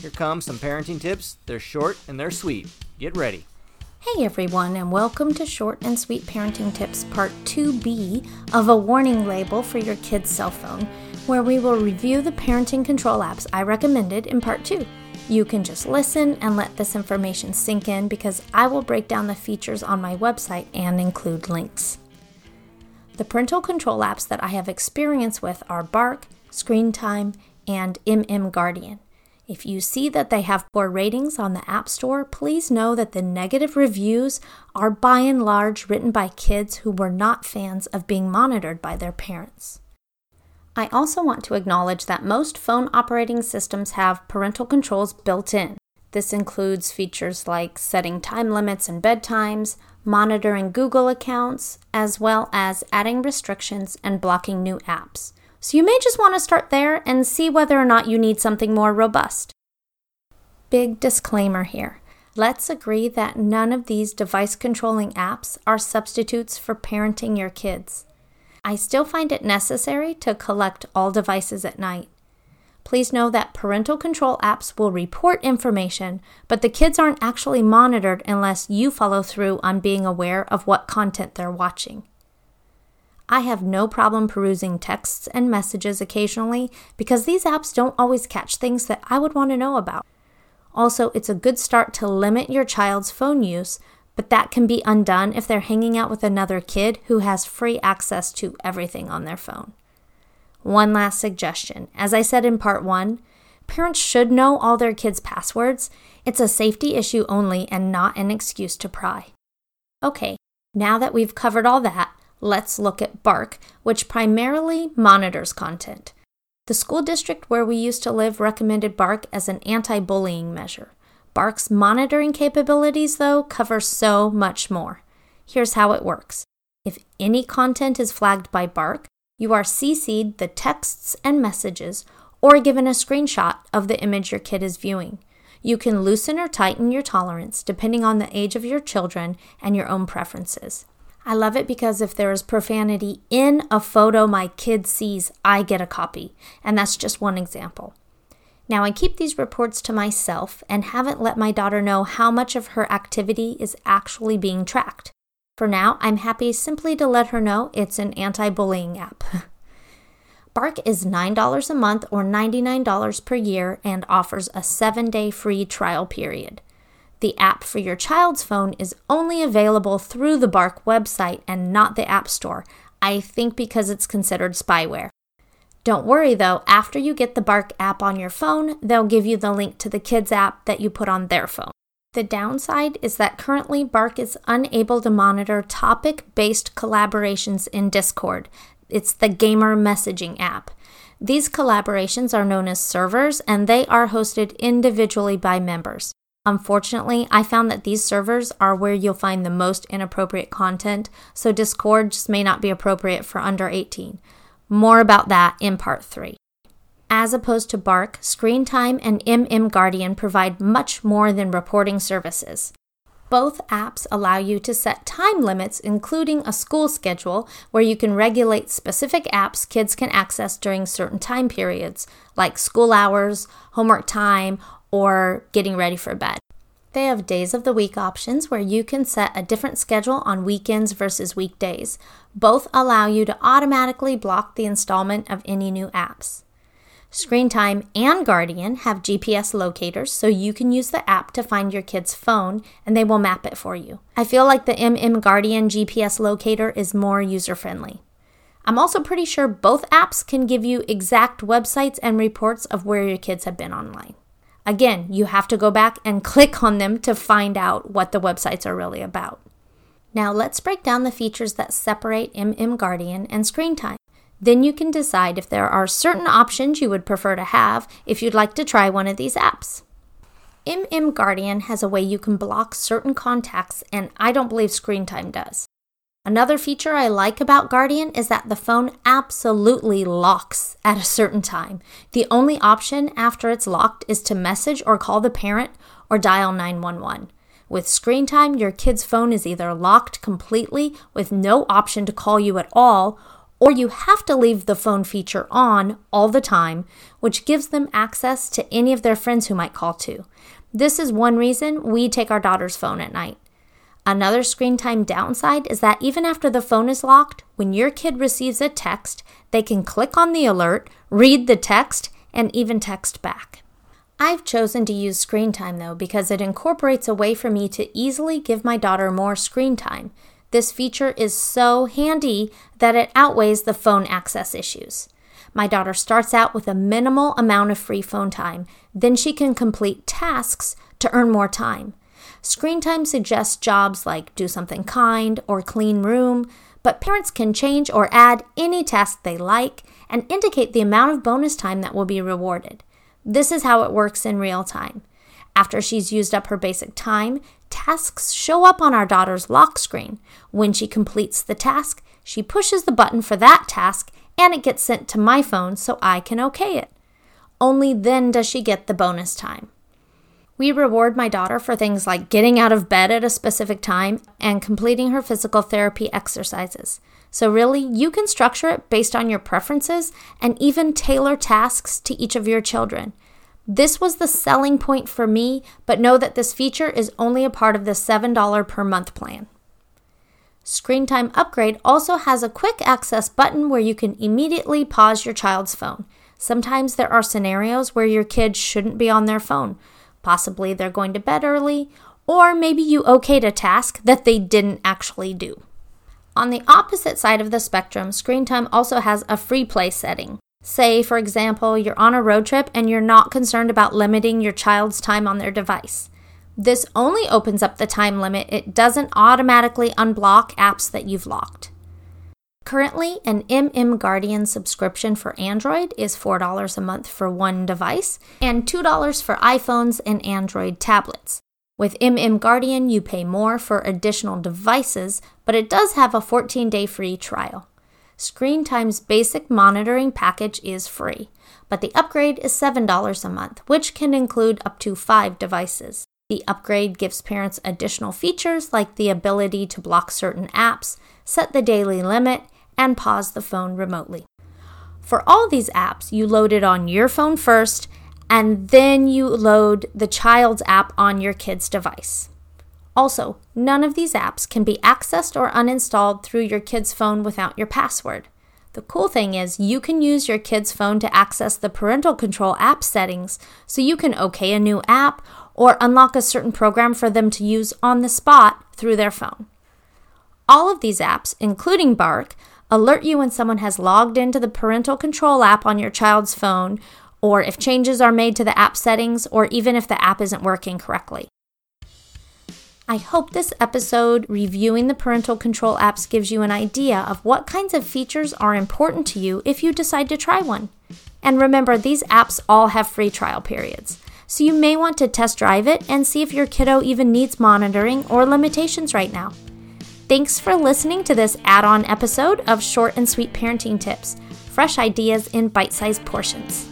Here come some parenting tips. They're short and they're sweet. Get ready. Hey everyone, and welcome to Short and Sweet Parenting Tips Part 2B of a warning label for your kid's cell phone, where we will review the parenting control apps I recommended in Part 2. You can just listen and let this information sink in because I will break down the features on my website and include links. The parental control apps that I have experience with are Bark, Screen Time, and MM Guardian. If you see that they have poor ratings on the App Store, please know that the negative reviews are by and large written by kids who were not fans of being monitored by their parents. I also want to acknowledge that most phone operating systems have parental controls built in. This includes features like setting time limits and bedtimes, monitoring Google accounts, as well as adding restrictions and blocking new apps. So you may just want to start there and see whether or not you need something more robust. Big disclaimer here. Let's agree that none of these device controlling apps are substitutes for parenting your kids. I still find it necessary to collect all devices at night. Please know that parental control apps will report information, but the kids aren't actually monitored unless you follow through on being aware of what content they're watching. I have no problem perusing texts and messages occasionally because these apps don't always catch things that I would want to know about. Also, it's a good start to limit your child's phone use but that can be undone if they're hanging out with another kid who has free access to everything on their phone. One last suggestion. As I said in part one, parents should know all their kids' passwords. It's a safety issue only and not an excuse to pry. Okay, now that we've covered all that, let's look at Bark, which primarily monitors content. The school district where we used to live recommended Bark as an anti bullying measure. Bark's monitoring capabilities, though, cover so much more. Here's how it works if any content is flagged by Bark, you are CC'd the texts and messages or given a screenshot of the image your kid is viewing. You can loosen or tighten your tolerance depending on the age of your children and your own preferences. I love it because if there is profanity in a photo my kid sees, I get a copy. And that's just one example. Now, I keep these reports to myself and haven't let my daughter know how much of her activity is actually being tracked. For now, I'm happy simply to let her know it's an anti bullying app. Bark is $9 a month or $99 per year and offers a seven day free trial period. The app for your child's phone is only available through the Bark website and not the App Store, I think because it's considered spyware. Don't worry though, after you get the Bark app on your phone, they'll give you the link to the kids app that you put on their phone. The downside is that currently Bark is unable to monitor topic based collaborations in Discord. It's the gamer messaging app. These collaborations are known as servers and they are hosted individually by members. Unfortunately, I found that these servers are where you'll find the most inappropriate content, so Discord just may not be appropriate for under 18. More about that in part 3. As opposed to Bark, Screen Time and MM Guardian provide much more than reporting services. Both apps allow you to set time limits, including a school schedule, where you can regulate specific apps kids can access during certain time periods, like school hours, homework time, or getting ready for bed. They have days of the week options where you can set a different schedule on weekends versus weekdays. Both allow you to automatically block the installment of any new apps. Screen Time and Guardian have GPS locators, so you can use the app to find your kid's phone and they will map it for you. I feel like the MM Guardian GPS locator is more user friendly. I'm also pretty sure both apps can give you exact websites and reports of where your kids have been online. Again, you have to go back and click on them to find out what the websites are really about. Now let's break down the features that separate MM Guardian and Screen Time. Then you can decide if there are certain options you would prefer to have if you'd like to try one of these apps. MM Guardian has a way you can block certain contacts, and I don't believe Screen Time does. Another feature I like about Guardian is that the phone absolutely locks at a certain time. The only option after it's locked is to message or call the parent or dial 911. With screen time, your kid's phone is either locked completely with no option to call you at all, or you have to leave the phone feature on all the time, which gives them access to any of their friends who might call too. This is one reason we take our daughter's phone at night. Another screen time downside is that even after the phone is locked, when your kid receives a text, they can click on the alert, read the text, and even text back. I've chosen to use screen time though because it incorporates a way for me to easily give my daughter more screen time. This feature is so handy that it outweighs the phone access issues. My daughter starts out with a minimal amount of free phone time, then she can complete tasks to earn more time. Screen time suggests jobs like do something kind or clean room, but parents can change or add any task they like and indicate the amount of bonus time that will be rewarded. This is how it works in real time. After she's used up her basic time, tasks show up on our daughter's lock screen. When she completes the task, she pushes the button for that task and it gets sent to my phone so I can okay it. Only then does she get the bonus time. We reward my daughter for things like getting out of bed at a specific time and completing her physical therapy exercises. So, really, you can structure it based on your preferences and even tailor tasks to each of your children. This was the selling point for me, but know that this feature is only a part of the $7 per month plan. Screen Time Upgrade also has a quick access button where you can immediately pause your child's phone. Sometimes there are scenarios where your kid shouldn't be on their phone. Possibly they're going to bed early, or maybe you okayed a task that they didn't actually do. On the opposite side of the spectrum, Screen Time also has a free play setting. Say, for example, you're on a road trip and you're not concerned about limiting your child's time on their device. This only opens up the time limit, it doesn't automatically unblock apps that you've locked. Currently, an MM Guardian subscription for Android is $4 a month for one device and $2 for iPhones and Android tablets. With MM Guardian, you pay more for additional devices, but it does have a 14 day free trial. Screen Time's basic monitoring package is free, but the upgrade is $7 a month, which can include up to five devices. The upgrade gives parents additional features like the ability to block certain apps, set the daily limit, and pause the phone remotely. For all these apps, you load it on your phone first, and then you load the child's app on your kid's device. Also, none of these apps can be accessed or uninstalled through your kid's phone without your password. The cool thing is, you can use your kid's phone to access the parental control app settings so you can OK a new app or unlock a certain program for them to use on the spot through their phone. All of these apps, including Bark, alert you when someone has logged into the parental control app on your child's phone, or if changes are made to the app settings, or even if the app isn't working correctly. I hope this episode reviewing the parental control apps gives you an idea of what kinds of features are important to you if you decide to try one. And remember, these apps all have free trial periods. So you may want to test drive it and see if your kiddo even needs monitoring or limitations right now. Thanks for listening to this add on episode of Short and Sweet Parenting Tips fresh ideas in bite sized portions.